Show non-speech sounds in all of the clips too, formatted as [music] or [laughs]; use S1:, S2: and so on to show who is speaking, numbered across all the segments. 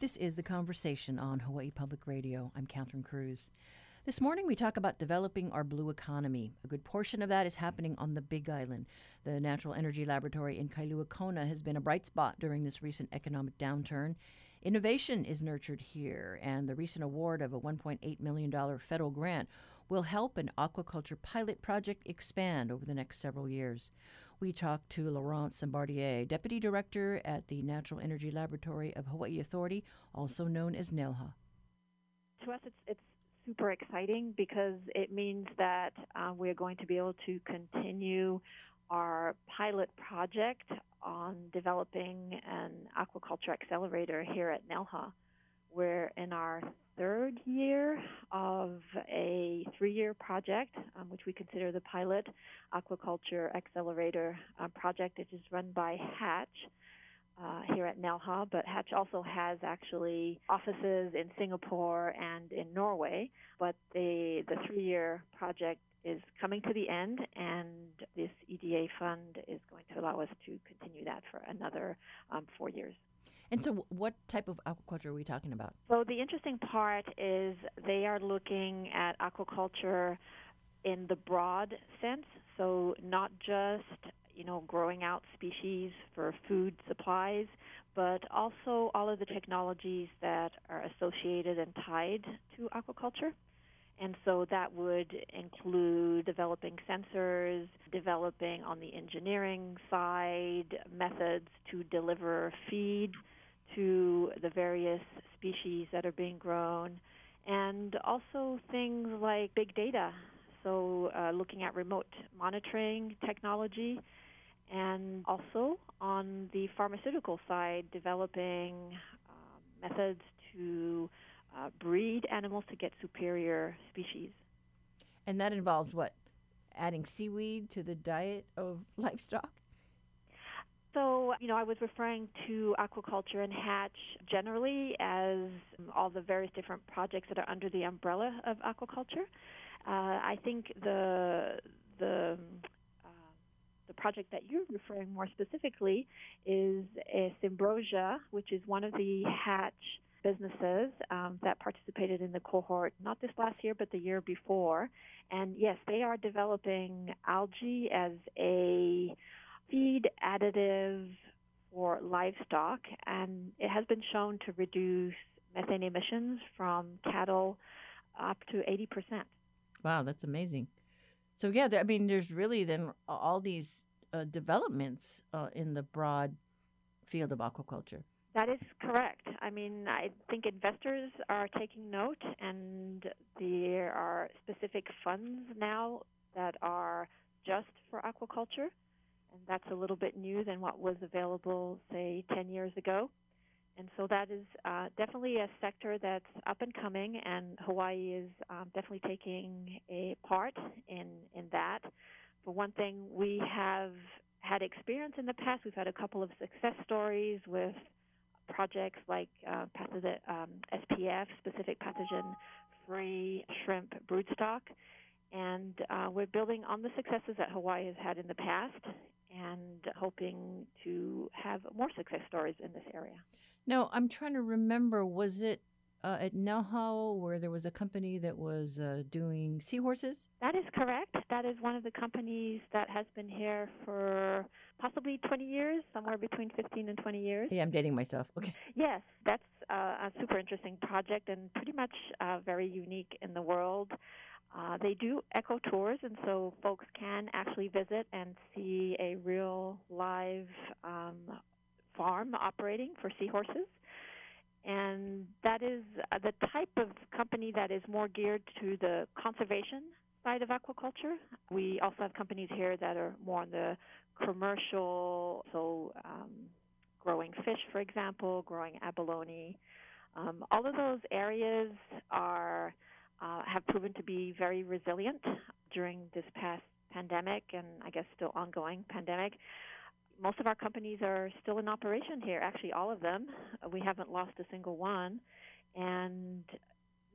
S1: This is The Conversation on Hawaii Public Radio. I'm Catherine Cruz. This morning we talk about developing our blue economy. A good portion of that is happening on the Big Island. The Natural Energy Laboratory in Kailua Kona has been a bright spot during this recent economic downturn. Innovation is nurtured here, and the recent award of a $1.8 million federal grant will help an aquaculture pilot project expand over the next several years. We talked to Laurent Sombardier, Deputy Director at the Natural Energy Laboratory of Hawaii Authority, also known as NELHA.
S2: To us, it's, it's super exciting because it means that uh, we're going to be able to continue our pilot project on developing an aquaculture accelerator here at NELHA. We're in our third year of a three year project, um, which we consider the pilot aquaculture accelerator uh, project. It is run by Hatch. Uh, here at NELHA, but Hatch also has actually offices in Singapore and in Norway. But the the three year project is coming to the end, and this EDA fund is going to allow us to continue that for another um, four years.
S1: And so, what type of aquaculture are we talking about?
S2: So, the interesting part is they are looking at aquaculture in the broad sense. So, not just you know growing out species for food supplies, but also all of the technologies that are associated and tied to aquaculture. And so that would include developing sensors, developing on the engineering side methods to deliver feed to the various species that are being grown, and also things like big data. So, uh, looking at remote monitoring technology, and also on the pharmaceutical side, developing uh, methods to uh, breed animals to get superior species.
S1: And that involves what? Adding seaweed to the diet of [laughs] livestock?
S2: So, you know, I was referring to aquaculture and hatch generally as all the various different projects that are under the umbrella of aquaculture. Uh, I think the the uh, the project that you're referring more specifically is a Symbrosia, which is one of the hatch businesses um, that participated in the cohort, not this last year, but the year before. And yes, they are developing algae as a feed additive for livestock, and it has been shown to reduce methane emissions from cattle up to 80%.
S1: Wow, that's amazing. So, yeah, I mean, there's really then all these uh, developments uh, in the broad field of aquaculture.
S2: That is correct. I mean, I think investors are taking note, and there are specific funds now that are just for aquaculture and that's a little bit new than what was available, say, 10 years ago. And so that is uh, definitely a sector that's up and coming, and Hawaii is um, definitely taking a part in in that. For one thing, we have had experience in the past. We've had a couple of success stories with projects like uh, um, SPF, specific pathogen-free shrimp broodstock, and uh, we're building on the successes that Hawaii has had in the past and hoping to have more success stories in this area.
S1: No, I'm trying to remember. Was it uh, at NELHA where there was a company that was uh, doing seahorses?
S2: That is correct. That is one of the companies that has been here for possibly 20 years, somewhere between 15 and 20 years.
S1: Yeah, I'm dating myself. Okay.
S2: Yes, that's uh, a super interesting project and pretty much uh, very unique in the world. Uh, they do eco tours, and so folks can actually visit and see a real live um, farm operating for seahorses. And that is uh, the type of company that is more geared to the conservation side of aquaculture. We also have companies here that are more on the commercial, so um, growing fish, for example, growing abalone. Um, all of those areas are uh, have proven to be very resilient during this past pandemic and I guess still ongoing pandemic. Most of our companies are still in operation here, actually, all of them. We haven't lost a single one. And,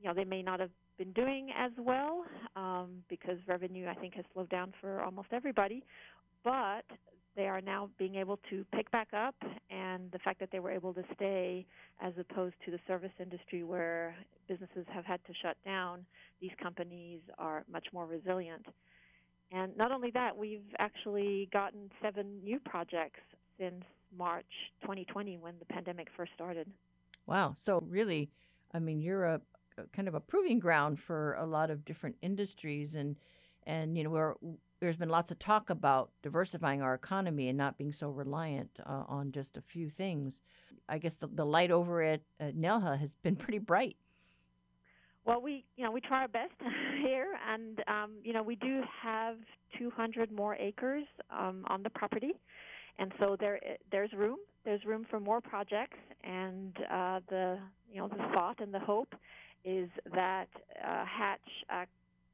S2: you know, they may not have been doing as well um, because revenue, I think, has slowed down for almost everybody. But they are now being able to pick back up, and the fact that they were able to stay as opposed to the service industry where businesses have had to shut down, these companies are much more resilient. And not only that, we've actually gotten seven new projects since March 2020 when the pandemic first started.
S1: Wow. So, really, I mean, you're a, kind of a proving ground for a lot of different industries and and you know where there's been lots of talk about diversifying our economy and not being so reliant uh, on just a few things. I guess the, the light over at, at Nelha has been [laughs] pretty bright.
S2: Well, we you know we try our best [laughs] here, and um, you know we do have 200 more acres um, on the property, and so there there's room there's room for more projects, and uh, the you know the thought and the hope is that uh, Hatch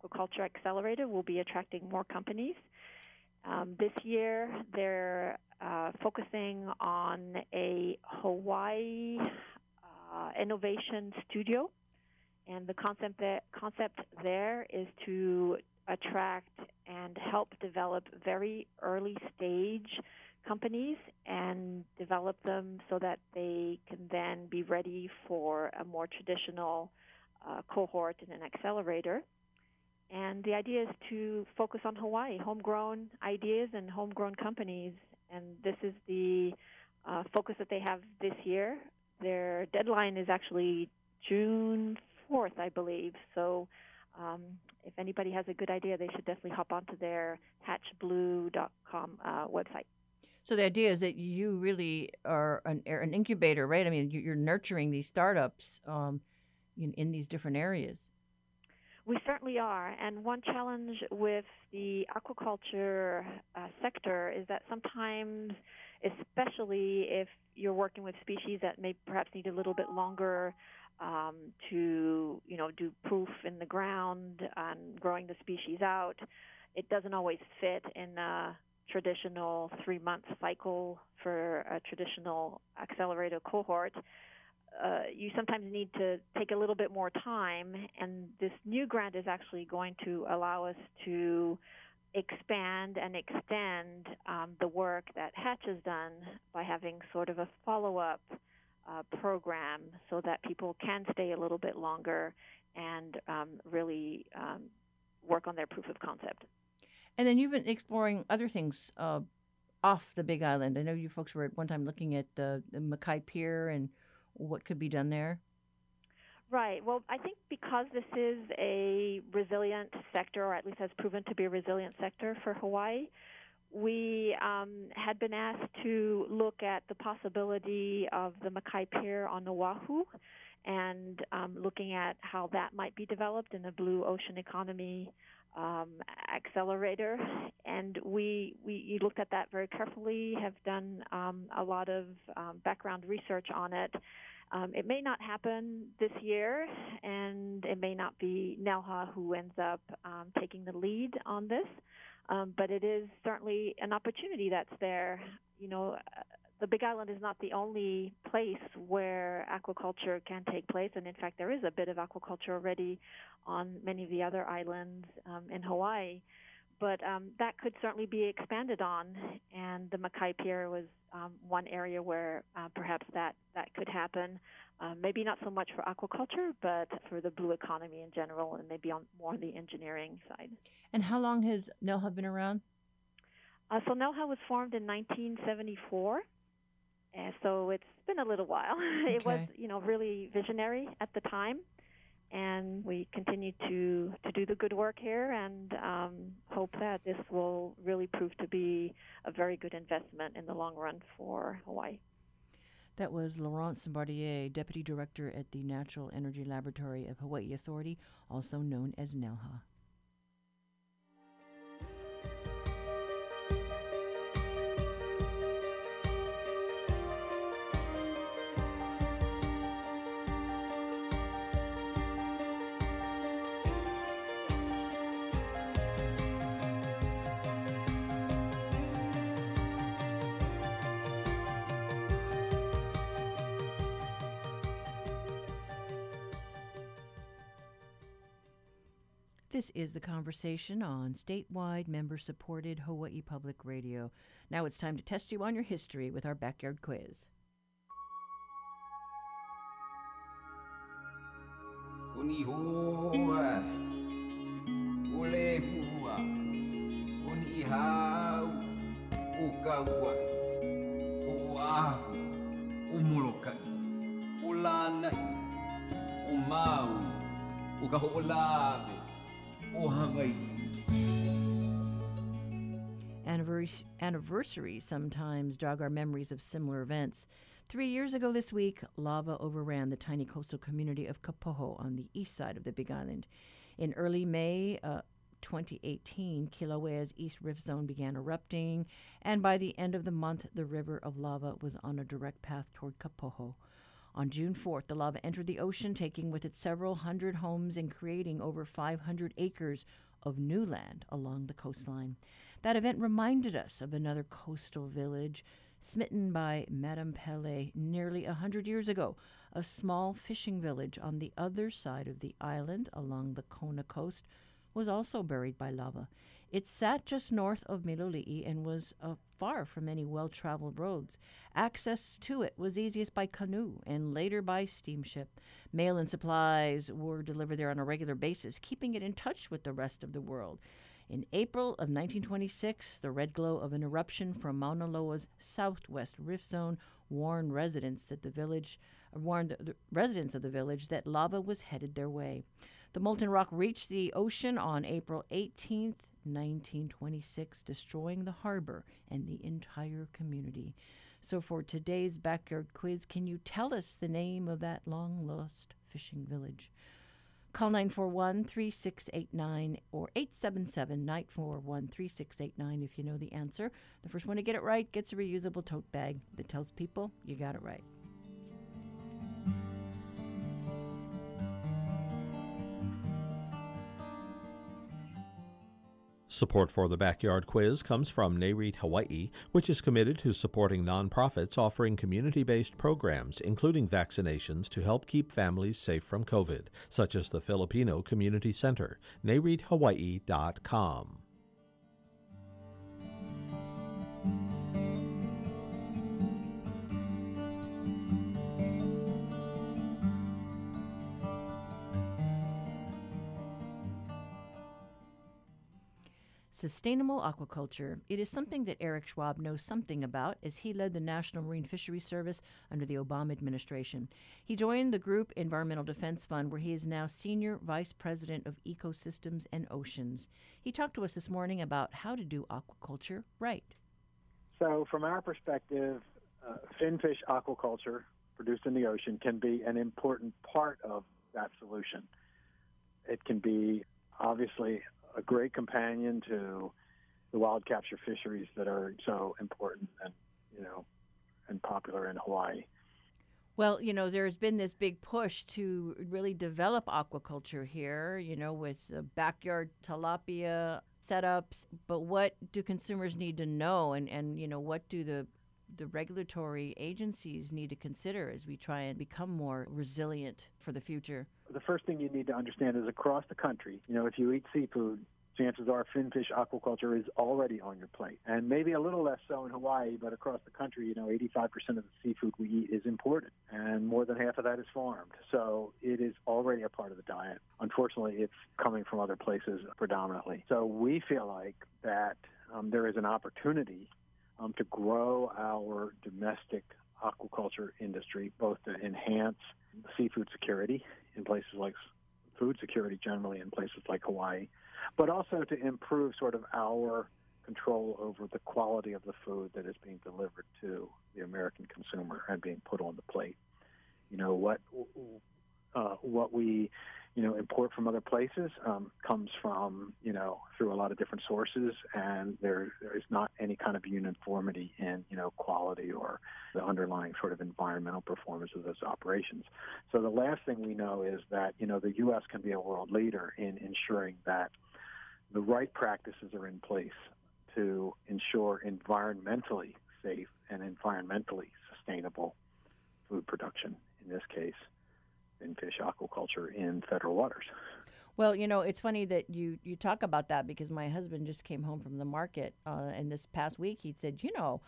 S2: Aquaculture Accelerator will be attracting more companies. Um, this year, they're uh, focusing on a Hawaii uh, innovation studio, and the concept that, concept there is to attract and help develop very early stage companies and develop them so that they can then be ready for a more traditional uh, cohort in an accelerator. And the idea is to focus on Hawaii, homegrown ideas and homegrown companies. And this is the uh, focus that they have this year. Their deadline is actually June 4th, I believe. So um, if anybody has a good idea, they should definitely hop onto their hatchblue.com uh, website.
S1: So the idea is that you really are an, an incubator, right? I mean, you're nurturing these startups um, in, in these different areas.
S2: We certainly are. And one challenge with the aquaculture uh, sector is that sometimes, especially if you're working with species that may perhaps need a little bit longer um, to, you know, do proof in the ground and growing the species out, it doesn't always fit in a traditional three-month cycle for a traditional accelerator cohort uh, you sometimes need to take a little bit more time, and this new grant is actually going to allow us to expand and extend um, the work that Hatch has done by having sort of a follow up uh, program so that people can stay a little bit longer and um, really um, work on their proof of concept.
S1: And then you've been exploring other things uh, off the Big Island. I know you folks were at one time looking at uh, the Makai Pier and what could be done there?
S2: Right. Well, I think because this is a resilient sector, or at least has proven to be a resilient sector for Hawaii, we um, had been asked to look at the possibility of the Makai Pier on Oahu and um, looking at how that might be developed in a blue ocean economy um, accelerator. And we, we looked at that very carefully, have done um, a lot of um, background research on it. Um, it may not happen this year, and it may not be Nelha who ends up um, taking the lead on this, um, but it is certainly an opportunity that's there. You know, the Big Island is not the only place where aquaculture can take place, and in fact, there is a bit of aquaculture already on many of the other islands um, in Hawaii but um, that could certainly be expanded on. And the Makai Pier was um, one area where uh, perhaps that that could happen. Uh, maybe not so much for aquaculture, but for the blue economy in general, and maybe on more on the engineering side.
S1: And how long has Nelha been around?
S2: Uh, so Nelha was formed in 1974. And so it's been a little while. Okay. [laughs] it was, you know, really visionary at the time and we continue to to do the good work here and um, hope that this will really prove to be a very good investment in the long run for Hawaii.
S1: That was Laurence Sombardier, Deputy Director at the Natural Energy Laboratory of Hawaii Authority, also known as NELHA. This is the conversation on statewide member supported Hawaii Public Radio. Now it's time to test you on your history with our backyard quiz. Anniversaries sometimes jog our memories of similar events. Three years ago this week, lava overran the tiny coastal community of Kapoho on the east side of the Big Island. In early May uh, 2018, Kilauea's East Rift Zone began erupting, and by the end of the month, the river of lava was on a direct path toward Kapoho. On June 4th, the lava entered the ocean, taking with it several hundred homes and creating over 500 acres of new land along the coastline. That event reminded us of another coastal village smitten by Madame Pele nearly a hundred years ago, a small fishing village on the other side of the island along the Kona coast was also buried by lava. It sat just north of Miloli'i and was uh, far from any well traveled roads. Access to it was easiest by canoe and later by steamship. Mail and supplies were delivered there on a regular basis, keeping it in touch with the rest of the world. In April of 1926, the red glow of an eruption from Mauna Loa's southwest rift zone warned residents at the village warned the residents of the village that lava was headed their way. The molten rock reached the ocean on April 18th, 1926, destroying the harbor and the entire community. So, for today's backyard quiz, can you tell us the name of that long lost fishing village? Call 941 3689 or 877 941 3689 if you know the answer. The first one to get it right gets a reusable tote bag that tells people you got it right.
S3: Support for the Backyard Quiz comes from NAREIT Hawaii, which is committed to supporting nonprofits offering community based programs, including vaccinations to help keep families safe from COVID, such as the Filipino Community Center. NAREITHawaii.com.
S1: Sustainable aquaculture. It is something that Eric Schwaab knows something about as he led the National Marine Fisheries Service under the Obama administration. He joined the group Environmental Defense Fund, where he is now Senior Vice President of Ecosystems and Oceans. He talked to us this morning about how to do aquaculture right.
S4: So, from our perspective, uh, finfish aquaculture produced in the ocean can be an important part of that solution. It can be obviously a great companion to the wild capture fisheries that are so important and you know and popular in Hawaii.
S1: Well, you know, there's been this big push to really develop aquaculture here, you know, with backyard tilapia setups. But what do consumers need to know, and, and you know, what do the the regulatory agencies need to consider as we try and become more resilient for the future?
S4: The first thing you need to understand is across the country, you know, if you eat seafood, chances are finfish aquaculture is already on your plate. And maybe a little less so in Hawaii, but across the country, you know, 85% of the seafood we eat is imported, and more than half of that is farmed. So it is already a part of the diet. Unfortunately, it's coming from other places predominantly. So we feel like that um, there is an opportunity um, to grow our domestic aquaculture industry, both to enhance seafood security in places like food security generally in places like Hawaii, but also to improve sort of our control over the quality of the food that is being delivered to the American consumer and being put on the plate. You know what uh, what we you know, import from other places um, comes from, you know, through a lot of different sources, and there, there is not any kind of uniformity in, you know, quality or the underlying sort of environmental performance of those operations. So the last thing we know is that, you know, the U.S. can be a world leader in ensuring that the right practices are in place to ensure environmentally safe and environmentally sustainable food production in this case in fish aquaculture in federal waters.
S1: Well, you know, it's funny that you, you talk about that because my husband just came home from the market, uh, and this past week he said, you know,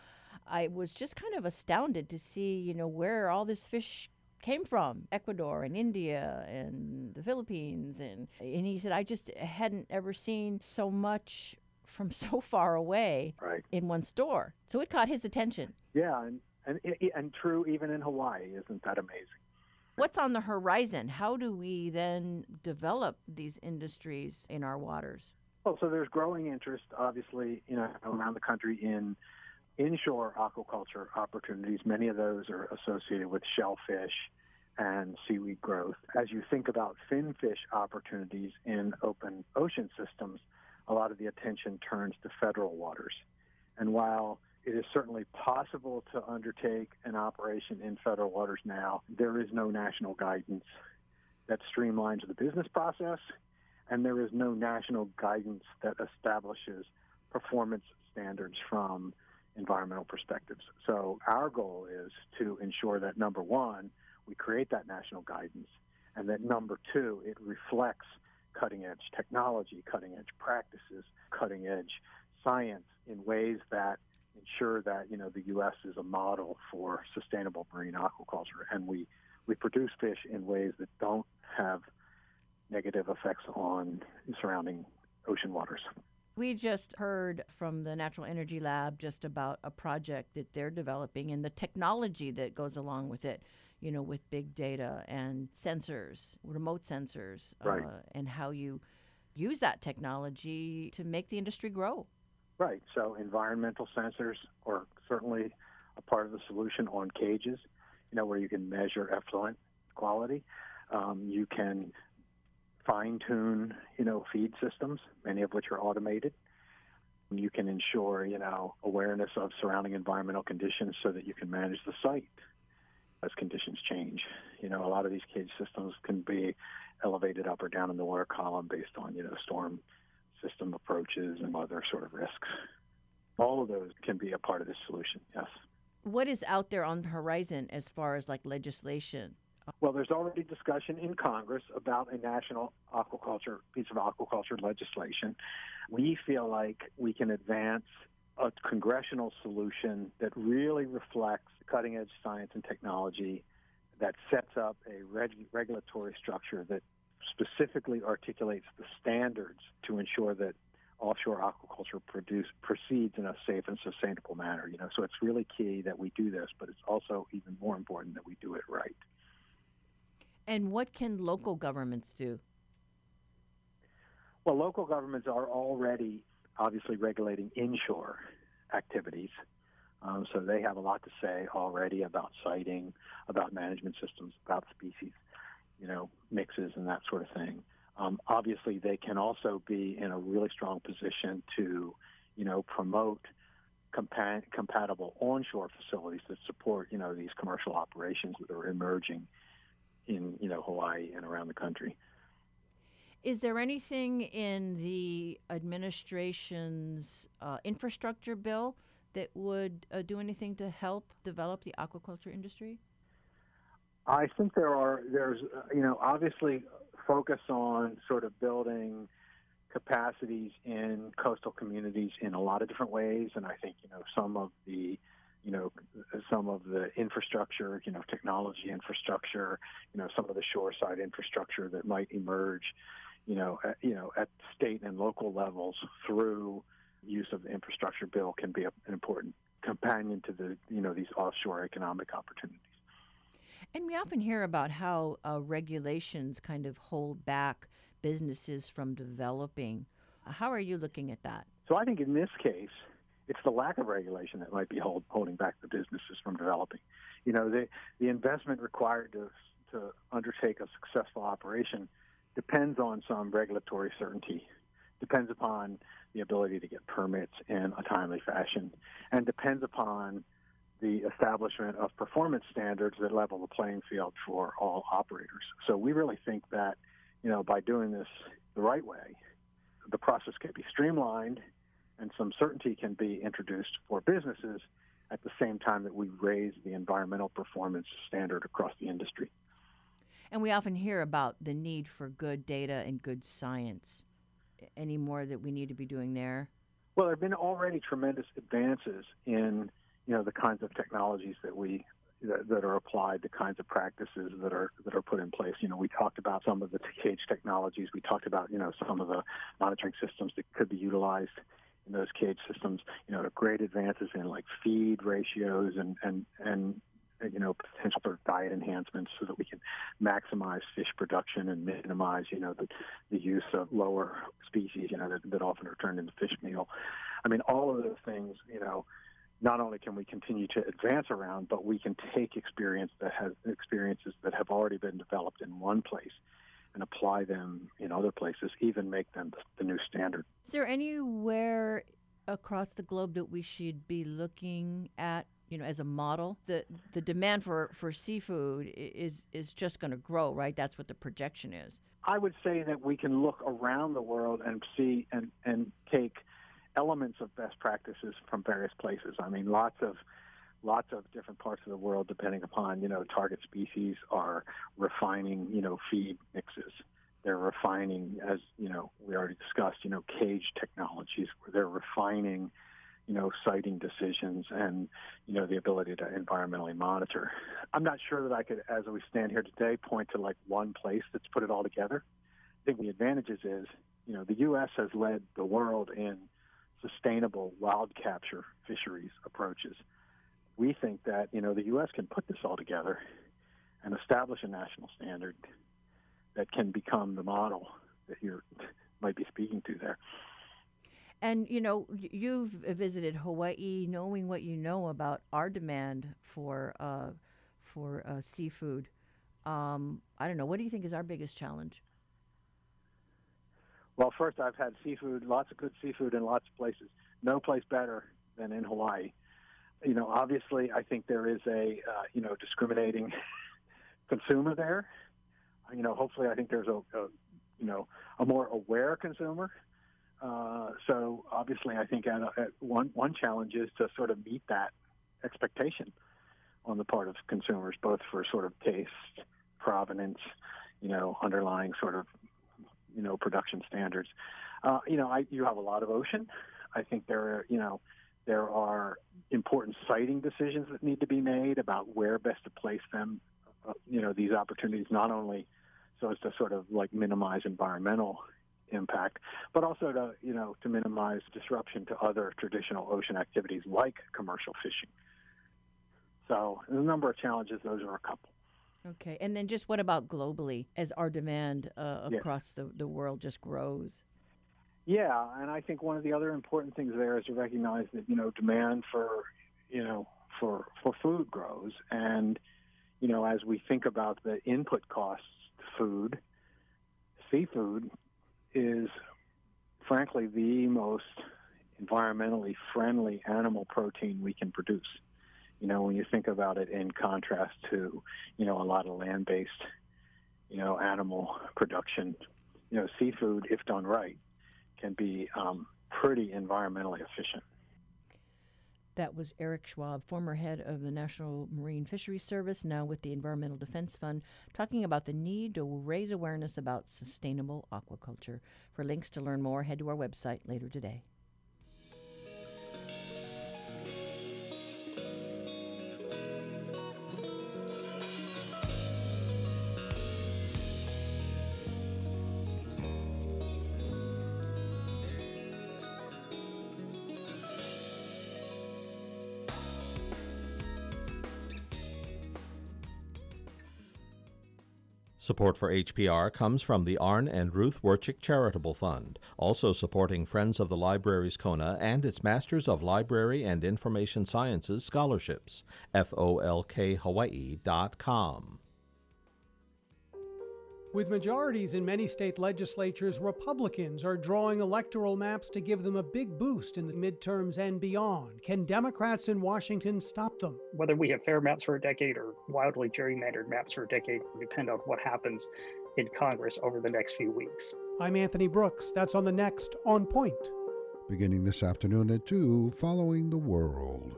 S1: I was just kind of astounded to see, you know, where all this fish came from Ecuador and India and the Philippines. And, and he said, I just hadn't ever seen so much from [laughs] so far away
S4: Right.
S1: in one store. So it caught his attention.
S4: Yeah, and and and true even in Hawaii. Isn't that amazing?
S1: What's on the horizon? How do we then develop these industries in our waters?
S4: Well, so there's growing interest, obviously, you know, around the country in inshore aquaculture opportunities. Many of those are associated with shellfish and seaweed growth. As you think about finfish opportunities in open ocean systems, a lot of the attention turns to federal waters. And while it is certainly possible to undertake an operation in federal waters now, there is no national guidance that streamlines the business process, and there is no national guidance that establishes performance standards from environmental perspectives. So our goal is to ensure that number one, we create that national guidance, and that number two, it reflects cutting edge technology, cutting edge practices, cutting edge science in ways that ensure that you know the U.S. is a model for sustainable marine aquaculture, and we we produce fish in ways that don't have negative effects on surrounding ocean waters.
S1: We just heard from the Natural Energy Lab just about a project that they're developing and the technology that goes along with it, you know, with big data and sensors, remote sensors,
S4: Right.
S1: uh, and how you use that technology to make the industry grow.
S4: Right. So environmental sensors are certainly a part of the solution on cages, you know, where you can measure effluent quality. Um, you can fine tune, you know, feed systems, many of which are automated. You can ensure, you know, awareness of surrounding environmental conditions so that you can manage the site as conditions change. You know, a lot of these cage systems can be elevated up or down in the water column based on, you know, storm system approaches and other sort of risks. All of those can be a part of the solution, yes.
S1: What is out there on the horizon as far as like legislation?
S4: Well, there's already discussion in Congress about a national aquaculture piece of aquaculture legislation. We feel like we can advance a congressional solution that really reflects cutting edge science and technology that sets up a reg- regulatory structure that specifically articulates the standards to ensure that offshore aquaculture produce, proceeds in a safe and sustainable manner. You know, so it's really key that we do this, but it's also even more important that we do it right.
S1: And what can local governments do?
S4: Well, local governments are already obviously regulating inshore activities. Um, so they have a lot to say already about siting, about management systems, about species, you know, mixes and that sort of thing. Um, obviously, they can also be in a really strong position to, you know, promote compa- compatible onshore facilities that support, you know, these commercial operations that are emerging in, you know, Hawaii and around the country.
S1: Is there anything in the administration's uh, infrastructure bill that would uh, do anything to help develop the aquaculture industry?
S4: I think there are there's uh, you know obviously focus on sort of building capacities in coastal communities in a lot of different ways, and I think you know some of the you know some of the infrastructure, you know technology infrastructure, you know some of the shoreside infrastructure that might emerge, you know at, you know at state and local levels through use of the infrastructure bill can be a, an important companion to the you know these offshore economic opportunities.
S1: And we often hear about how uh, regulations kind of hold back businesses from developing. How are you looking at that?
S4: So I think in this case, it's the lack of regulation that might be hold, holding back the businesses from developing. You know, the the investment required to to undertake a successful operation depends on some regulatory certainty, depends upon the ability to get permits in a timely fashion, and depends upon the establishment of performance standards that level the playing field for all operators. So we really think that, you know, by doing this the right way, the process can be streamlined and some certainty can be introduced for businesses at the same time that we raise the environmental performance standard across the industry.
S1: And we often hear about the need for good data and good science. Any more that we need to be doing there?
S4: Well, there have been already tremendous advances in you know the kinds of technologies that we that, that, are applied, the kinds of practices that are that are put in place. You know, we talked about some of the cage technologies. We talked about you know some of the monitoring systems that could be utilized in those cage systems. You know, great advances in like feed ratios and and and you know potential for diet enhancements so that we can maximize fish production and minimize you know the the use of lower species you know that, that often are turned into fish meal. I mean, all of those things you know not only can we continue to advance around, but we can take experience that has experiences that have already been developed in one place and apply them in other places, even make them the, new standard.
S1: Is there anywhere across the globe that we should be looking at, you know, as a model? The the demand for, for seafood is is just going to grow, right? That's what the projection is.
S4: I would say that we can look around the world and see and and take elements of best practices from various places. I mean, lots of lots of different parts of the world, depending upon you know target species, are refining you know feed mixes. They're refining, as you know, we already discussed, you know, cage technologies where they're refining, you know, siting decisions and you know the ability to environmentally monitor. I'm not sure that I could, as we stand here today, point to like one place that's put it all together. I think the advantages is, you know, the U.S. has led the world in sustainable wild capture fisheries approaches. We think that you know the U.S. can put this all together and establish a national standard that can become the model that you might be speaking to there.
S1: And you know, you've visited Hawaii, knowing what you know about our demand for uh, for uh, seafood. Um, I don't know. What do you think is our biggest challenge?
S4: Well, first, I've had seafood, lots of good seafood in lots of places. No place better than in Hawaii. You know, obviously, I think there is a uh, you know discriminating [laughs] consumer there. You know, hopefully, I think there's a, a you know a more aware consumer. Uh, so obviously, I think at, at one one challenge is to sort of meet that expectation on the part of consumers, both for sort of taste, provenance, you know, underlying sort of you know production standards. Uh, you know, I, you have a lot of ocean. I think there are you know there are important siting decisions that need to be made about where best to place them. Uh, you know, these opportunities not only so as to sort of like minimize environmental impact, but also to you know to minimize disruption to other traditional ocean activities like commercial fishing. So there's a number of challenges. Those are a couple.
S1: Okay, and then just what about globally as our demand uh, across the, the world just grows?
S4: Yeah, and I think one of the other important things there is to recognize that you know demand for you know for for food grows, and you know as we think about the input costs to food, seafood is frankly the most environmentally friendly animal protein we can produce. You know, when you think about it in contrast to, you know, a lot of land-based, you know, animal production, you know, seafood, if done right, can be um, pretty environmentally efficient.
S1: That was Eric Schwaab, former head of the National Marine Fisheries Service, now with the Environmental Defense Fund, talking about the need to raise awareness about sustainable aquaculture. For links to learn more, head to our website later today.
S3: Support for HPR comes from the Arn and Ruth Werchik Charitable Fund, also supporting Friends of the Libraries Kona and its Masters of Library and Information Sciences scholarships. FOLKHawaii.com.
S5: With majorities in many state legislatures, Republicans are drawing electoral maps to give them a big boost in the midterms and beyond. Can Democrats in Washington stop them?
S6: Whether we have fair maps for a decade or wildly gerrymandered maps for a decade will depend on what happens in Congress over the next few weeks.
S5: I'm Anthony Brooks. That's on the next On Point.
S7: Beginning this afternoon at 2, following the world.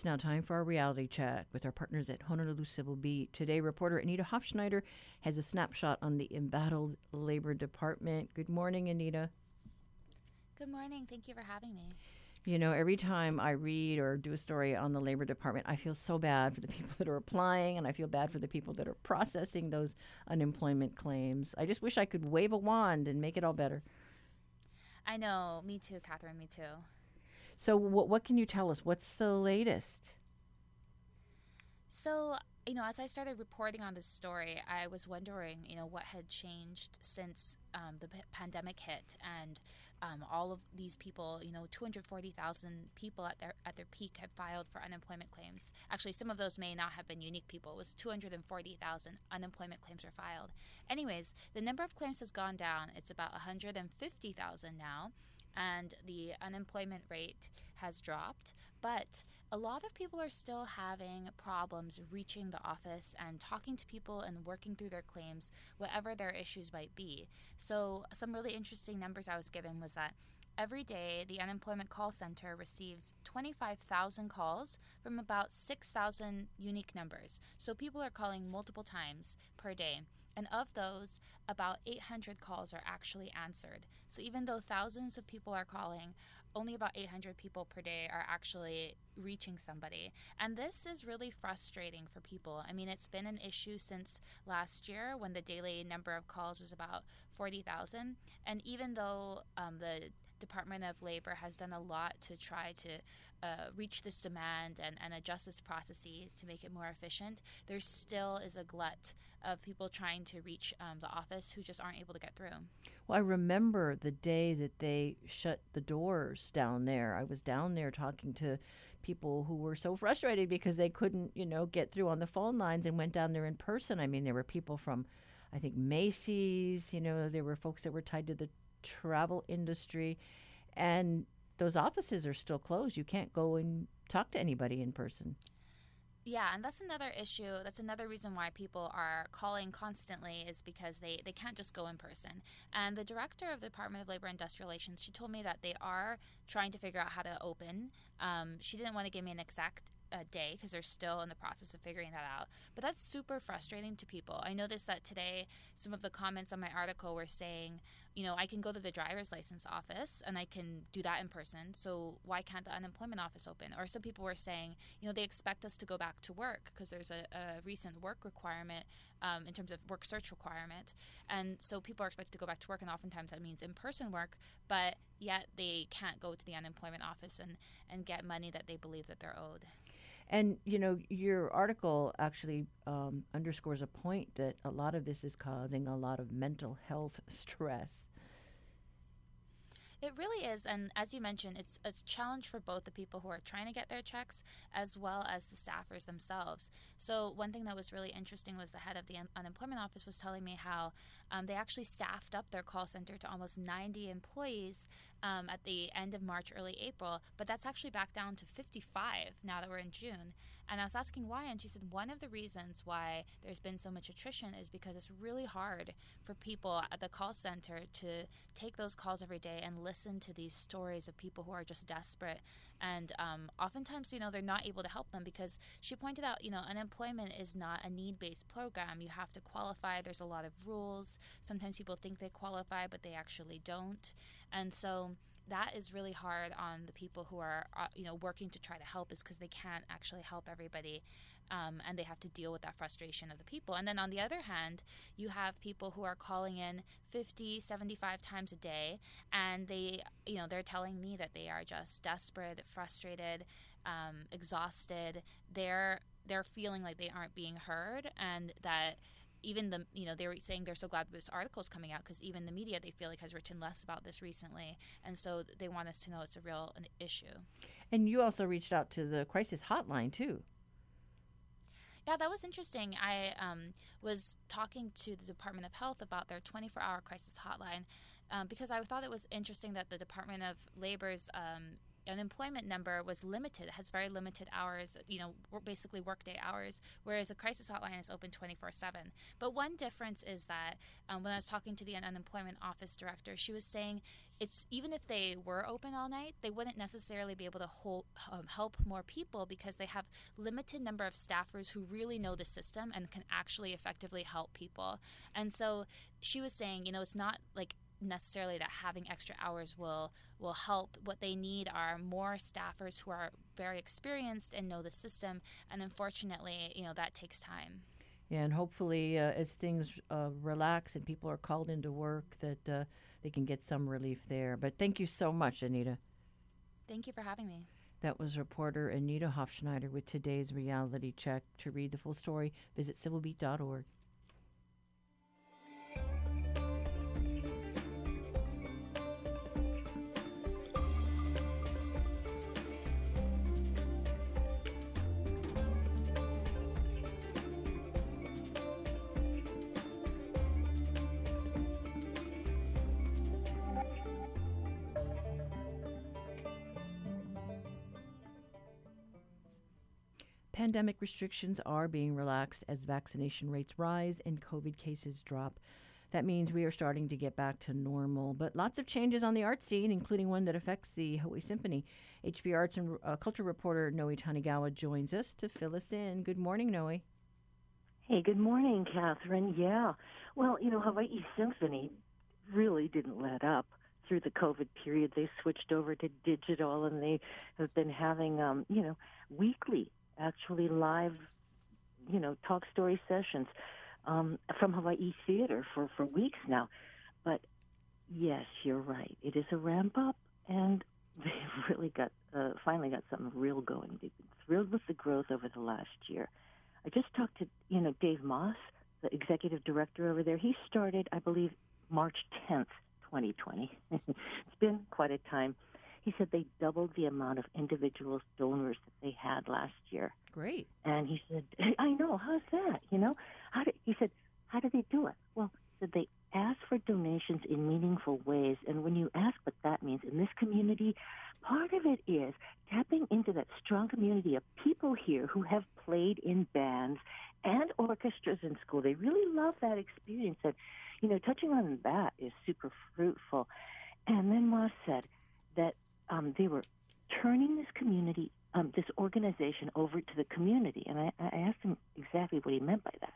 S1: It's now time for our reality check with our partners at Honolulu Civil Beat. Today, reporter Anita Hofschneider has a snapshot on the embattled Labor Department. Good morning, Anita.
S8: Good morning. Thank you for having me.
S1: You know, every time I read or do a story on the Labor Department, I feel so bad for the [laughs] people that are applying, and I feel bad for the people that are processing those unemployment claims. I just wish I could wave a wand and make it all better.
S8: I know. Me too, Catherine. Me too.
S1: So, what, what can you tell us? What's the latest?
S8: So, you know, as I started reporting on this story, I was wondering, you know, what had changed since um, the p- pandemic hit, and um, all of these people, you know, 240,000 people at their at their peak had filed for unemployment claims. Actually, some of those may not have been unique people. It was 240,000 unemployment claims were filed. Anyways, the number of claims has gone down. It's about 150,000 now and the unemployment rate has dropped. But a lot of people are still having problems reaching the office and talking to people and working through their claims, whatever their issues might be. So, some really interesting numbers I was given was that Every day, the Unemployment Call Center receives 25,000 calls from about 6,000 unique numbers. So people are calling multiple times per day. And of those, about 800 calls are actually answered. So even though thousands of people are calling, only about 800 people per day are actually reaching somebody. And this is really frustrating for people. I mean, it's been an issue since last year when the daily number of calls was about 40,000. And even though um, the Department of Labor has done a lot to try to uh, reach this demand and, and adjust its processes to make it more efficient, there still is a glut of people trying to reach um, the office who just aren't able to get through.
S1: Well, I remember the day that they shut the doors down there. I was down there talking to people who were so frustrated because they couldn't, you know, get through on the phone lines and went down there in person. I mean, there were people from, I think, Macy's, you know, there were folks that were tied to the travel industry. And those offices are still closed. You can't go and talk to anybody in person.
S8: Yeah, and that's another issue. That's another reason why people are calling constantly is because they, they can't just go in person. And the director of the Department of Labor and Industrial Relations, she told me that they are trying to figure out how to open. Um, she didn't want to give me an exact a day because they're still in the process of figuring that out. But that's super frustrating to people. I noticed that today some of the comments on my article were saying, you know, I can go to the driver's license office and I can do that in person. So why can't the unemployment office open? Or some people were saying, you know, they expect us to go back to work because there's a, a, recent work requirement um, in terms of work search requirement. And so people are expected to go back to work, and oftentimes that means in person work, but yet they can't go to the unemployment office and, and get money that they believe that they're owed.
S1: And you know, your article actually um, underscores a point that a lot of this is causing a lot of mental health [laughs] stress.
S8: It really is, and as you mentioned, it's a challenge for both the people who are trying to get their checks as well as the staffers themselves. So one thing that was really interesting was the head of the un- unemployment office was telling me how um, they actually staffed up their call center to almost 90 employees um, at the end of March, early April, but that's actually back down to 55 now that we're in June. And I was asking why, and she said one of the reasons why there's been so much attrition is because it's really hard for people at the call center to take those calls every day and listen to these stories of people who are just desperate. And um, oftentimes, you know, they're not able to help them because she pointed out, you know, unemployment is not a need based program. You have to qualify, there's a lot of rules. Sometimes people think they qualify, but they actually don't. And so, that is really hard on the people who are uh, you know working to try to help is because they can't actually help everybody um, and they have to deal with that frustration of the people. And then on the other hand you have people who are calling in 50 75 times a day and they you know they're telling me that they are just desperate frustrated um, exhausted. They're they're feeling like they aren't being heard and that even the you know they were saying they're so glad this article is coming out because even the media they feel like has written less about this recently and so they want us to know it's a real an issue
S1: and you also reached out to the crisis hotline too
S8: yeah, that was interesting. I um, was talking to the Department of Health about their 24 hour crisis hotline um, because I thought it was interesting that the Department of Labor's um, unemployment number was limited, it has very limited hours, you know, basically workday hours, whereas the crisis hotline is open 24 7. But one difference is that um, when I was talking to the unemployment office director, she was saying it's even if they were open all night, they wouldn't necessarily be able to hold, um, help more people because they have limited number of staffers who really know the system and can actually effectively help people. And so she was saying, you know, it's not like necessarily that having extra hours will will help. What they need are more staffers who are very experienced and know the system. And unfortunately, you know that takes time.
S1: Yeah, and hopefully, uh, as things uh, relax and people are called into work, that uh, they can get some relief there. But thank you so much, Anita.
S8: Thank you for having me.
S1: That was reporter Anita Hofschneider with today's reality check. To read the full story, visit civilbeat.org. Pandemic restrictions are being relaxed as vaccination rates rise and COVID cases drop. That means we are starting to get back to normal, but lots of changes on the art scene, including one that affects the Hawaii Symphony. HPR Arts and uh, Culture reporter Noe Tanigawa joins us to fill us in. Good morning, Noe.
S9: Hey, good morning, Catherine. Yeah. Well, you know, Hawaii Symphony really didn't let up through the COVID period. They switched over to digital and they have been having, um, you know, weekly actually live, you know, talk story sessions um, from Hawaii Theater for, for weeks now. But yes, you're right. It is a ramp up, and [laughs] they've really got uh, finally got something real going. They've been thrilled with the growth over the last year. I just talked to you know Dave Moss, the executive director over there. He started, I believe, March 10th, 2020. [laughs] it's been quite a time. He said they doubled the amount of individual donors that they had last year.
S1: Great.
S9: And he said, [laughs] I know, how's that? You know, how did, he said, how did they do it? Well, said they ask for donations in meaningful ways. And when you ask what that means in this community, part of it is tapping into that strong community of people here who have played in bands and orchestras in school. They really love that experience. And, you know, touching on that is super fruitful. And then Moss said that um, they were turning this community, um, this organization over to the community. And I, I asked him exactly what he meant by that.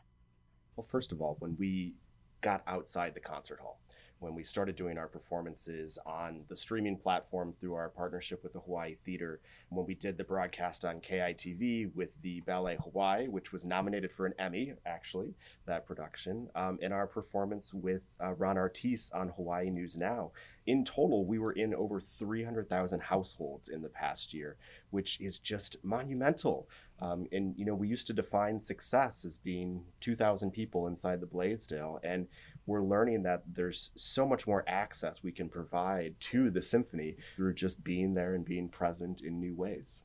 S10: Well, first of all, when we got outside the concert hall, when we started doing our performances on the streaming platform through our partnership with the Hawaii Theater, when we did the broadcast on KITV with the Ballet Hawaii, which was nominated for an Emmy, actually, that production, um, and our performance with uh, Ron Artis on Hawaii News Now in total, we were in over 300,000 households in the past year, which is just monumental. Um, and, you know, we used to define success as being 2,000 people inside the Blaisdell. And we're learning that there's so much more access we can provide to the symphony through just being there and being present in new ways.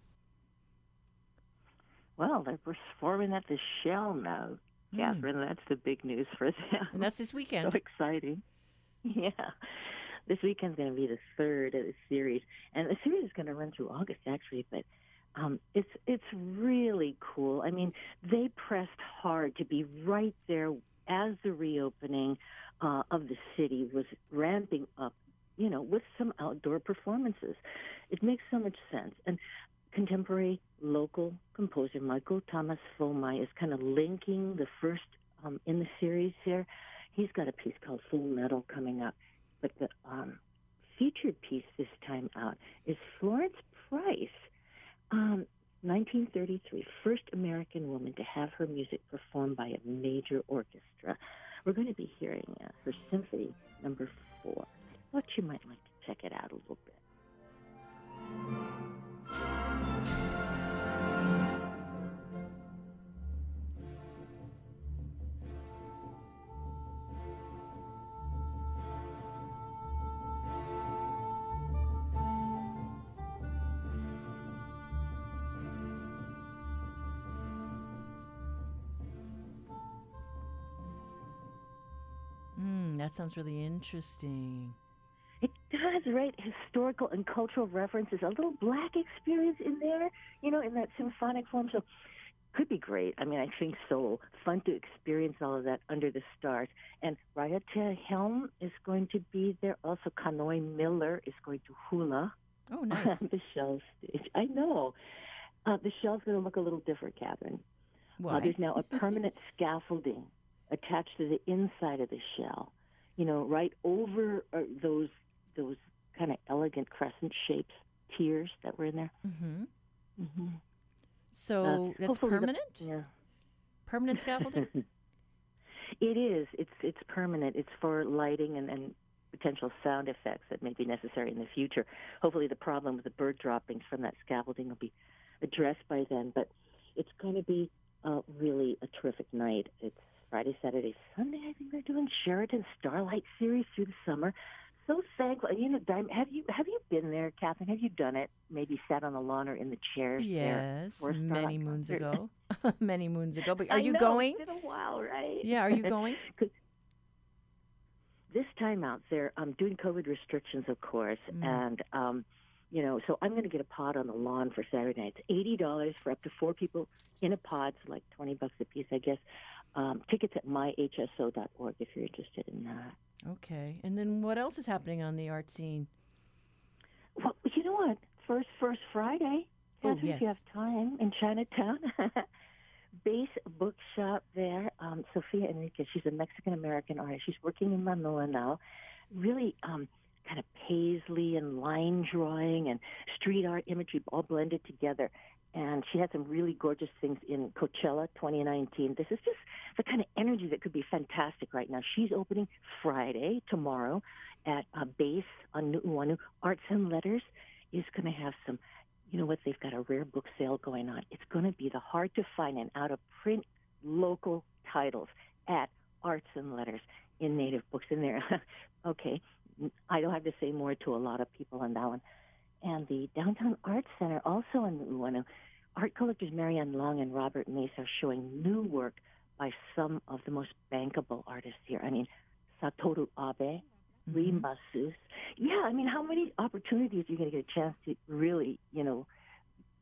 S9: Well, they're performing at the Shell now, hmm. Catherine. Mm. That's the big news for them.
S1: And that's this weekend. [laughs]
S9: so exciting. Yeah this weekend's going to be the third of the series, and the series is going to run through August actually. But um, it's it's really cool. I mean, they pressed hard to be right there as the reopening uh, of the city was ramping up. You know, with some outdoor performances, it makes so much sense. And contemporary local composer Michael Thomas Foumai is kind of linking the first um, in the series here. He's got a piece called Full Metal coming up. But the um, featured piece this time out is Florence Price, um, 1933, first American woman to have her music performed by a major orchestra. We're going to be hearing uh, her symphony number four. I thought you might like to check it out a little bit.
S1: Sounds really interesting.
S9: It does. right historical and cultural references, a little black experience in there, you know, in that symphonic form. So could be great. I mean, I think so. Fun to experience all of that under the stars. And Raiatea Helm is going to be there. Also, Kanoe Miller is going to hula.
S1: Oh, nice. [laughs]
S9: the shell stage. I know. Uh, the shell's going to look a little different, Catherine.
S1: Why?
S9: Uh, there's now a [laughs] permanent scaffolding attached to the inside of the shell. You know, right over uh, those those kind of elegant crescent shapes tiers that were in there.
S1: Mm-hmm.
S9: Mm-hmm.
S1: So
S9: Uh,
S1: that's
S9: hopefully the-
S1: permanent.
S9: Yeah.
S1: Permanent scaffolding. [laughs]
S9: It is. It's it's permanent. It's for lighting and, and potential sound effects that may be necessary in the future. Hopefully, the problem with the bird droppings from that scaffolding will be addressed by then. But it's going to be uh, really a terrific night. It's Friday, Saturday, Sunday. I think they're doing Sheraton Starlight Series through the summer. So thankful. You know, have you have you been there, Catherine? Have you done it? Maybe sat on the lawn or in the chairs
S1: yes, many moons
S9: concert.
S1: ago. [laughs] many moons ago. But [laughs] are
S9: I
S1: you
S9: know,
S1: going?
S9: It's been a while, right?
S1: Yeah, are you going? [laughs]
S9: this time out, they're um, doing COVID restrictions, of course,
S1: Mm.
S9: and um, you know, so I'm going to get a pod on the lawn for Saturday night. It's eighty dollars for up to four people in a pod, so like twenty bucks a piece, I guess. Um, tickets at myhso.org if you're interested in that.
S1: Okay. And then what else is happening on the art scene?
S9: Well, you know what? First, first Friday,
S1: Oh,
S9: Catherine, if you have time in Chinatown. [laughs] Base Bookshop there. Um, Sophia Enriquez, she's a Mexican American artist. She's working in Manila now. Really um, kind of paisley and line drawing and street art imagery all blended together. And she had some really gorgeous things in Coachella 2019. This is just the kind of energy that could be fantastic right now. She's opening Friday, tomorrow, at uh, Base on Nuuanu. Arts and Letters is going to have some you know what? They've got a rare book sale going on. It's going to be the hard to find and out of print local titles at Arts and Letters in Native Books in there. [laughs] okay, I don't have to say more to a lot of people on that one. And the Downtown Arts Center, also in Ueno, art collectors Marianne Long and Robert Mace are showing new work by some of the most bankable artists here. I mean, Satoru Abe,
S1: Mhm.
S9: Sus. Yeah, I mean, how many opportunities are you going to get a chance to really, you know,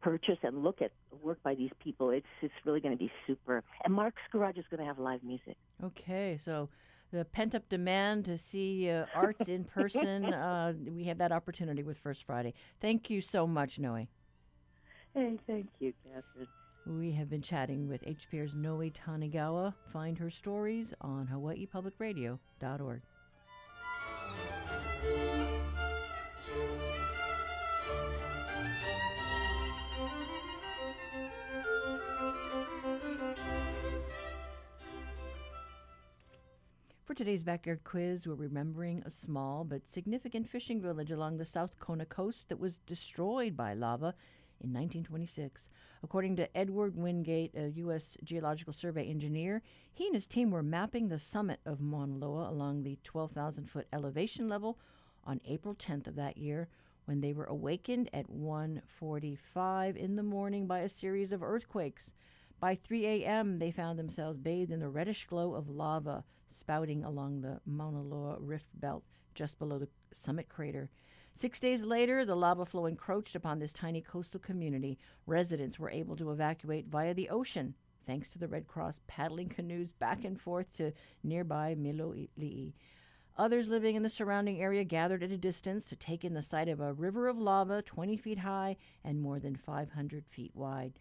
S9: purchase and look at work by these people? It's it's really going to be super. And Mark's Garage is going to have live music.
S1: Okay, so the pent up demand to see uh, arts in person, [laughs] uh, we have that opportunity with First Friday. Thank you so much, Noe.
S9: Hey, thank you, Catherine.
S1: We have been chatting with HPR's Noe Tanigawa. Find her stories on hawaiipublicradio.org. For today's backyard quiz, we're remembering a small but significant fishing village along the South Kona coast that was destroyed by lava in 1926. According to Edward Wingate, a U.S. Geological Survey engineer, he and his team were mapping the summit of Mauna Loa along the 12,000 foot elevation level on April 10th of that year when they were awakened at 1:45 in the morning by a series of earthquakes. By 3 a.m., they found themselves bathed in the reddish glow of lava spouting along the Mauna Loa rift belt just below the summit crater. Six days later, the lava flow encroached upon this tiny coastal community. Residents were able to evacuate via the ocean, thanks to the Red Cross paddling canoes back and forth to nearby Miloli'i. Others living in the surrounding area gathered at a distance to take in the sight of a river of lava 20 feet high and more than 500 feet wide.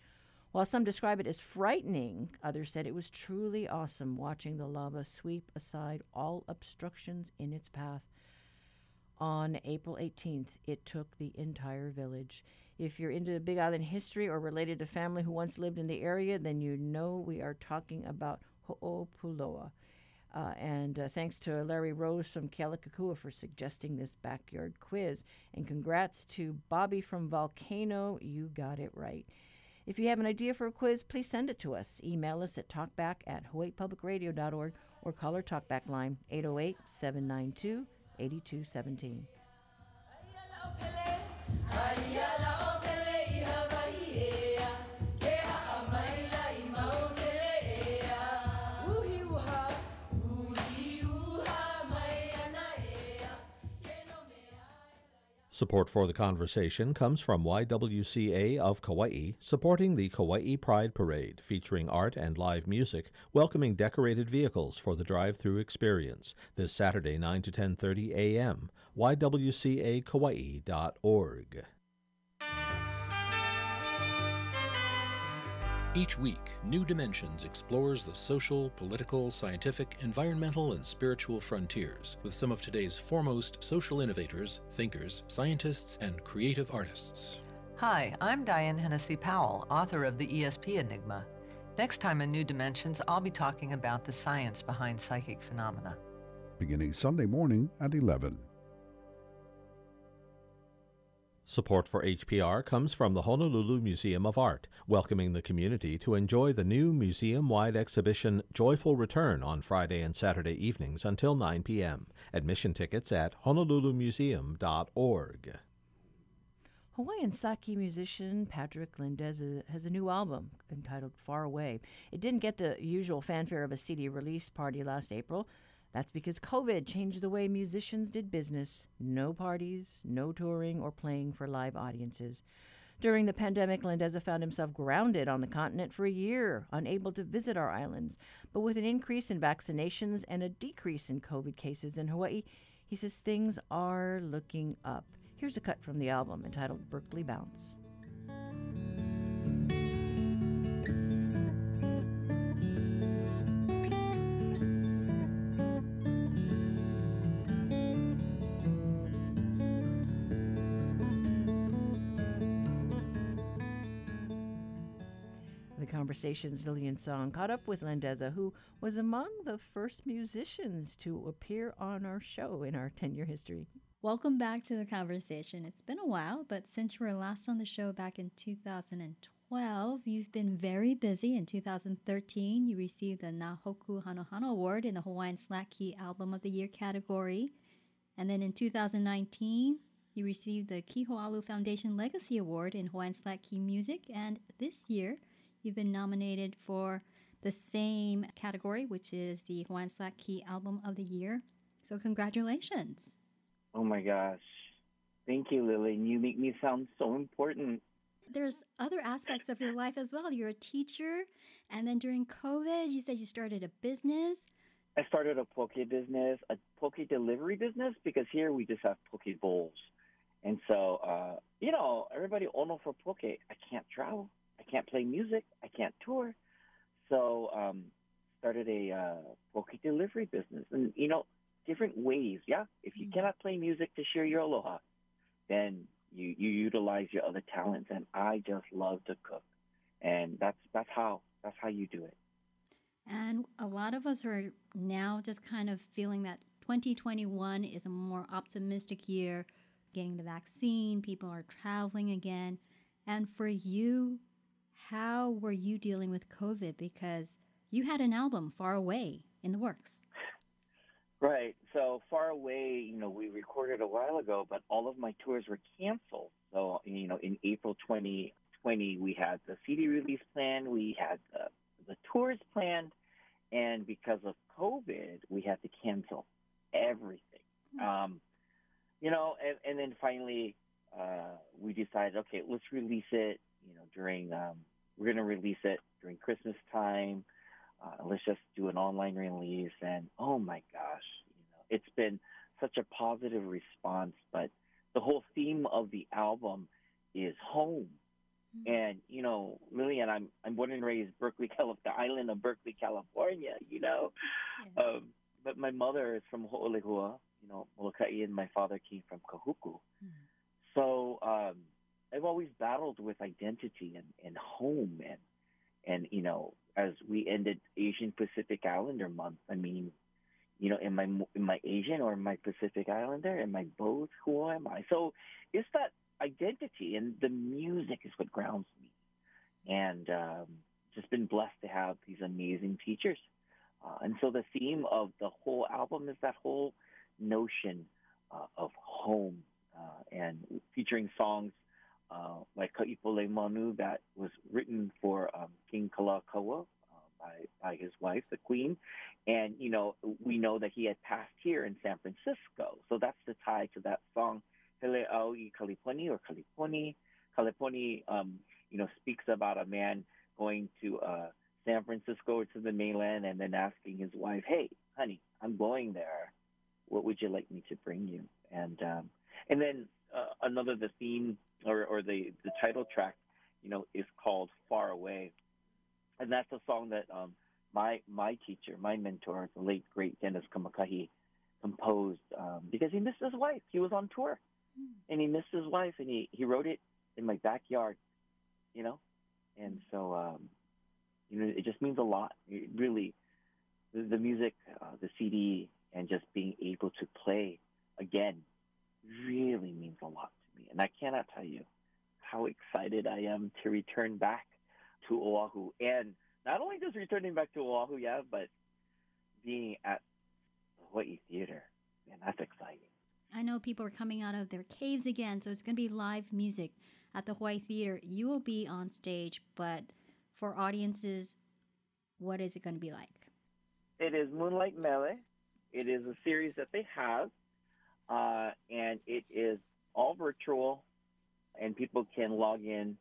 S1: While some describe it as frightening, others said it was truly awesome watching the lava sweep aside all obstructions in its path. On April 18th, it took the entire village. If you're into Big Island history or related to family who once lived in the area, then you know we are talking about Ho'opuloa. Uh, and uh, thanks to Larry Rose from Kealakekua for suggesting this backyard quiz. And congrats to Bobby from Volcano. You got it right. If you have an idea for a quiz, please send it to us. Email us at talkback at hawaiipublicradio.org or call our talkback line 808 792 8217.
S3: Support for the conversation comes from YWCA of Kauai, supporting the Kauai Pride Parade, featuring art and live music, welcoming decorated vehicles for the drive-through experience. This Saturday, 9 to 10:30 a.m. ywcakauai.org.
S11: Each week, New Dimensions explores the social, political, scientific, environmental, and spiritual frontiers with some of today's foremost social innovators, thinkers, scientists, and creative artists.
S12: Hi, I'm Diane Hennacy Powell, author of the ESP Enigma. Next time in New Dimensions, I'll be talking about the science behind psychic phenomena.
S7: Beginning Sunday morning at 11.
S3: Support for HPR comes from the Honolulu Museum of Art, welcoming the community to enjoy the new museum wide exhibition Joyful Return on Friday and Saturday evenings until 9 p.m. Admission tickets at honolulumuseum.org.
S1: Hawaiian slack key musician Patrick Landeza uh, has a new album entitled Far Away. It didn't get the usual fanfare of a CD release party last April. That's because COVID changed the way musicians did business. No parties, no touring, or playing for live audiences. During the pandemic, Landeza found himself grounded on the continent for a year, unable to visit our islands. But with an increase in vaccinations and a decrease in COVID cases in Hawaii, he says things are looking up. Here's a cut from the album entitled Berkeley Bounce. Conversations Lillian Song caught up with Landeza, who was among the first musicians to appear on our show in our 10 year history.
S13: Welcome back to the conversation. It's been a while, but since you were last on the show back in 2012, you've been very busy. In 2013, you received the Nahoku Hanohano Award in the Hawaiian Slack Key Album of the Year category. And then in 2019, you received the Kihoalu Foundation Legacy Award in Hawaiian Slack Key Music. And this year, You've been nominated for the same category, which is the Hawaiian Slack Key Album of the Year. So, congratulations.
S14: Oh my gosh. Thank you, Lily. You make me sound so important.
S13: There's other aspects of your life as well. You're a teacher, and then during COVID, you said you started a business.
S14: I started a poke business, a poke delivery business, because here we just have poke bowls. And so, uh, you know, everybody ono for poke. I can't travel. Can't play music. I can't tour. So um, started a uh, poke delivery business, and you know, different ways. Yeah, if you mm-hmm. cannot play music to share your aloha, then you you utilize your other talents. And I just love to cook, and that's that's how that's how you do it.
S13: And a lot of us are now just kind of feeling that 2021 is a more optimistic year, getting the vaccine, people are traveling again. And for you, how were you dealing with COVID? Because you had an album, Far Away, in the works.
S14: Right. So Far Away, you know, we recorded a while ago, but all of my tours were canceled. So, you know, in April 2020, we had the CD release plan, we had the, the tours planned, and because of COVID, we had to cancel everything. Mm-hmm. Um, you know, and, and then finally, uh, we decided, okay, let's release it, you know, during um, we're going to release it during Christmas time. Uh, let's just do an online release. And oh my gosh, you know, it's been such a positive response. But the whole theme of the album is home. Mm-hmm. And you know, Lillian, I'm I'm born and raised Berkeley, California, the island of Berkeley, California. You know, yeah. um, but my mother is from Ho'olehua, you know, Molokai, and my father came from Kahuku. Mm-hmm. So um, I've always battled with identity and, and home and and you know as we ended Asian Pacific Islander month, I mean, you know, am I am I Asian or am I Pacific Islander? Am I both? Who am I? So it's that identity and the music is what grounds me, and um, just been blessed to have these amazing teachers. Uh, and so the theme of the whole album is that whole notion uh, of home uh, and featuring songs uh, like Ka Ipo Lei Manu that was written for um, King Kalakaua uh, by, by his wife, the queen. And, you know, we know that he had passed here in San Francisco. So that's the tie to that song Hele'au'i Kaliponi or Kaliponi. Kaliponi, um, you know, speaks about a man going to uh, San Francisco or to the mainland and then asking his wife, "Hey, honey, I'm going there. What would you like me to bring you?" And um, and then uh, another the theme or or the the title track, you know, is called "Far Away," and that's a song that um, my my teacher, my mentor, the late great Dennis Kamakahi, composed um, because he missed his wife. He was on tour, and he missed his wife, and he he wrote it in my backyard, you know, and so um, you know it just means a lot. It really, the, the music, uh, the CD, and just being able to play again really means a lot and I cannot tell you how excited I am to return back to Oahu and not only just returning back to Oahu, yeah, but being at the Hawaii Theater. Man, that's exciting.
S13: I know people are coming out of their caves again, so it's going to be live music at the Hawaii Theater. You will be on stage, but for audiences, what is it going to be like?
S14: It is Moonlight Mele. It is a series that they have, uh, and it is all virtual, and people can log in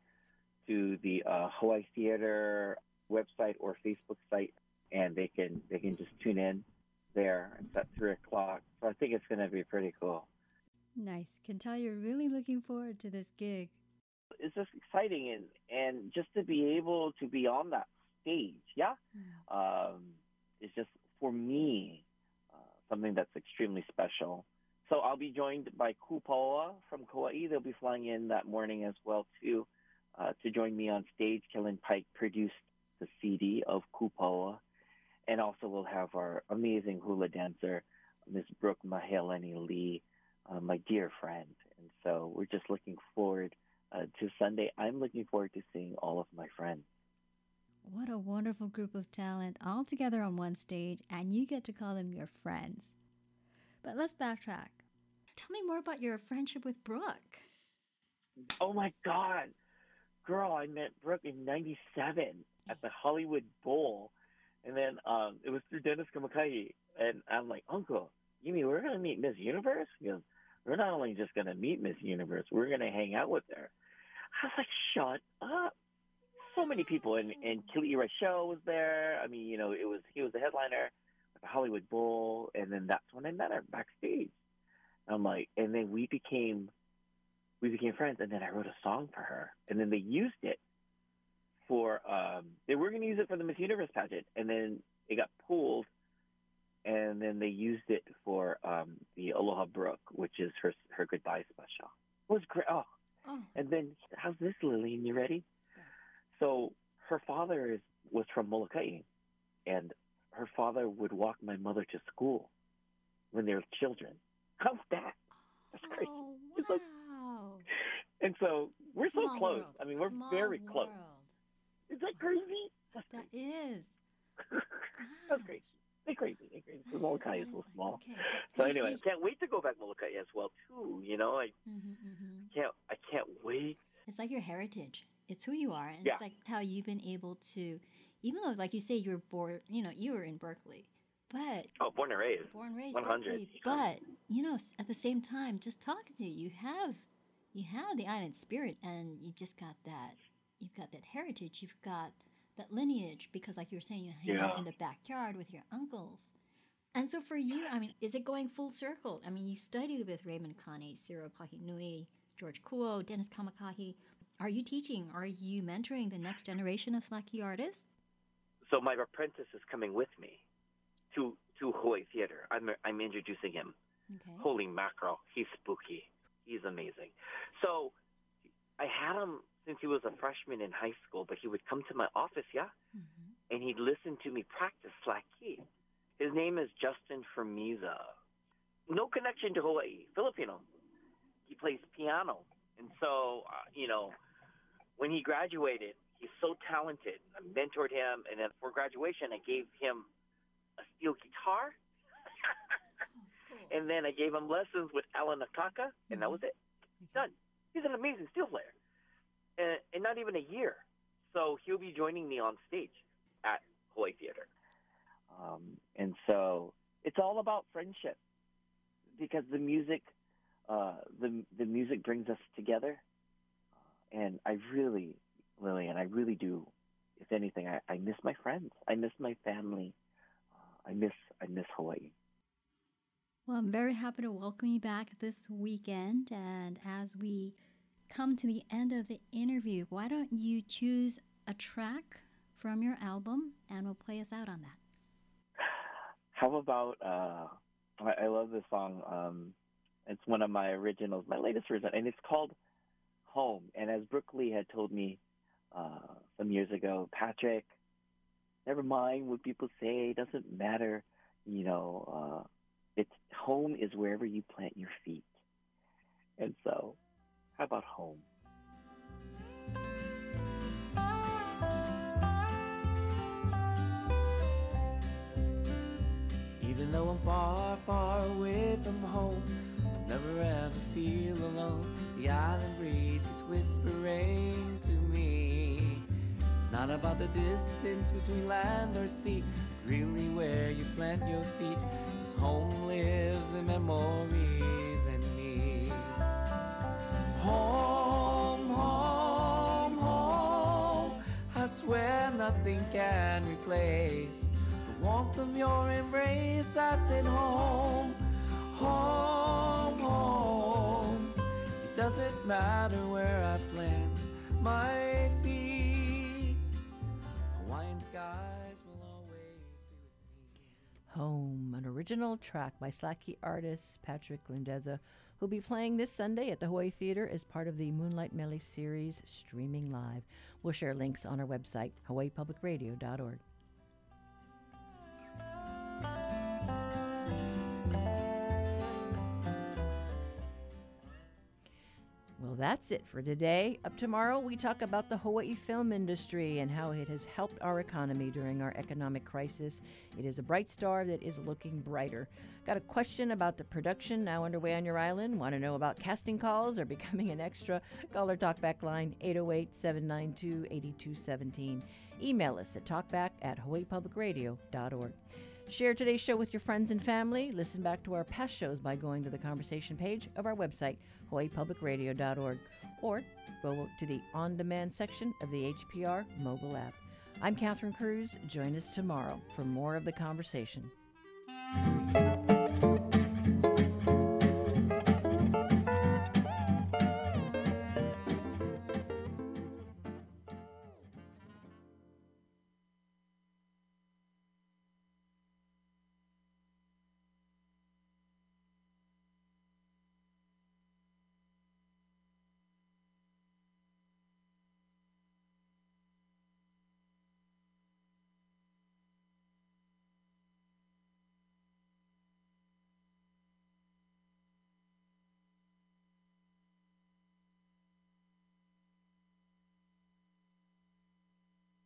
S14: to the uh, Hawaii Theater website or Facebook site, and they can they can just tune in there. It's at three o'clock, so I think it's going to be pretty cool.
S13: Nice. Can tell you're really looking forward to this gig.
S14: It's just exciting, and and just to be able to be on that stage, yeah, um, it's just for me uh, something that's extremely special. So I'll be joined by Kupaoa from Kauai. They'll be flying in that morning as well too uh, to join me on stage. Kellen Paik produced the CD of Kupaoa. And also we'll have our amazing hula dancer, Miss Brooke Mahealani Lee, uh, my dear friend. And so we're just looking forward uh, to Sunday. I'm looking forward to seeing all of my friends.
S13: What a wonderful group of talent all together on one stage, and you get to call them your friends. But let's backtrack. Tell me more about your friendship with Brooke.
S14: Oh my God. Girl, I met Brooke in 97 at the Hollywood Bowl. And then um, it was through Dennis Kamakahi. And I'm like, Uncle, you mean we're going to meet Miss Universe? He goes, We're not only just going to meet Miss Universe, we're going to hang out with her. I was like, Shut up. So many people. And, and Kili'ira Show was there. I mean, you know, it was he was the headliner at the Hollywood Bowl. And then that's when I met her backstage. I'm like, and then we became we became friends and then I wrote a song for her and then they used it for um they were going to use it for the Miss Universe pageant and then it got pulled and then they used it for um the Aloha Brook, which is her her goodbye special. It was great. Oh.
S13: oh.
S14: And then how's this Lillian, you ready? Yeah. So her father is was from Molokai and her father would walk my mother to school when they were children. How's that? That's crazy.
S13: Oh,
S14: It's like,
S13: wow.
S14: and so we're
S13: Small
S14: so close.
S13: world.
S14: I mean, we're
S13: Small
S14: very close. Is that crazy? That's
S13: That is. [laughs]
S14: That's crazy. They're crazy. They're crazy. The Molokai is so small.
S13: Okay. [laughs]
S14: So anyway,
S13: you-
S14: can't wait to go back to Molokai as well too. You know, I
S13: Mhm, mhm.
S14: can't. I can't wait.
S13: It's like your heritage. It's who you are, and
S14: Yeah.
S13: it's like how you've been able to, even though, like you say, you were born, you know, you were in Berkeley, but
S14: Oh, born and raised.
S13: born and raised
S14: 100.
S13: Berkeley, but you know, at the same time, just talking to you, you have, you have the island spirit, and you just got that, you've got that heritage, you've got that lineage, because like you were saying, you hang out in the backyard with your uncles. And so for you, I mean, is it going full circle? I mean, you studied with Raymond Kane, Cyril Pahinui, George Kuo, Dennis Kamakahi. Are you teaching? Are you mentoring the next generation of Slack key artists?
S14: So my apprentice is coming with me to to Hawaii Theater. I'm I'm introducing him.
S13: Okay.
S14: Holy mackerel, he's spooky. He's amazing. So I had him since he was a freshman in high school, but he would come to my office, yeah,
S13: Mm-hmm.
S14: and he'd listen to me practice slack key. His name is Justin Fermiza. No connection to Hawaii, Filipino. He plays piano, and so uh, you know, when he graduated, he's so talented. I mentored him, and then for graduation, I gave him steel guitar. And then I gave him lessons with Alan Akaka, and that was it. Done. He's an amazing steel player. And, and not even a year. So he'll be joining me on stage at Hawaii Theater. Um, and so it's all about friendship because the music uh, the the music brings us together, and I really, Lillian, I really do. If anything, I, I miss my friends. I miss my family. I miss I miss Hawaii.
S13: Well, I'm very happy to welcome you back this weekend. And as we come to the end of the interview, why don't you choose a track from your album and we'll play us out on that?
S14: How about uh, I, I love this song. Um, it's one of my originals, my latest original, and it's called Home. And as Brooke Lee had told me uh, some years ago, Patrick, never mind what people say, it doesn't matter. You know, uh, it's home is wherever you plant your feet. And so, how about home?
S15: Even though I'm far, far away from home, I'll never ever feel alone. The island breeze is whispering to me. It's not about the distance between land or sea, really where you plant your feet. Cause home lives in memories and me. Home, home, home. I swear nothing can replace the warmth of your embrace. I said home, home, home. It doesn't matter where I plant my skies will always
S1: Home, an original track by Slack key artist Patrick Landeza, who'll be playing this Sunday at the Hawaii Theater as part of the Moonlight Mele series streaming live. We'll share links on our website, hawaiipublicradio.org. that's it for today. Up tomorrow, we talk about the Hawaii film industry and how it has helped our economy during our economic crisis. It is a bright star that is looking brighter. Got a question about the production now underway on your island? Want to know about casting calls or [laughs] becoming an extra? Call our talkback line 808 792 8217. Email us at talkback at hawaiipublicradio.org. Share today's show with your friends and family. Listen back to our past shows by going to the conversation page of our website, hawaiipublicradio.org, or go to the on demand section of the HPR mobile app. I'm Catherine Cruz. Join us tomorrow for more of the conversation.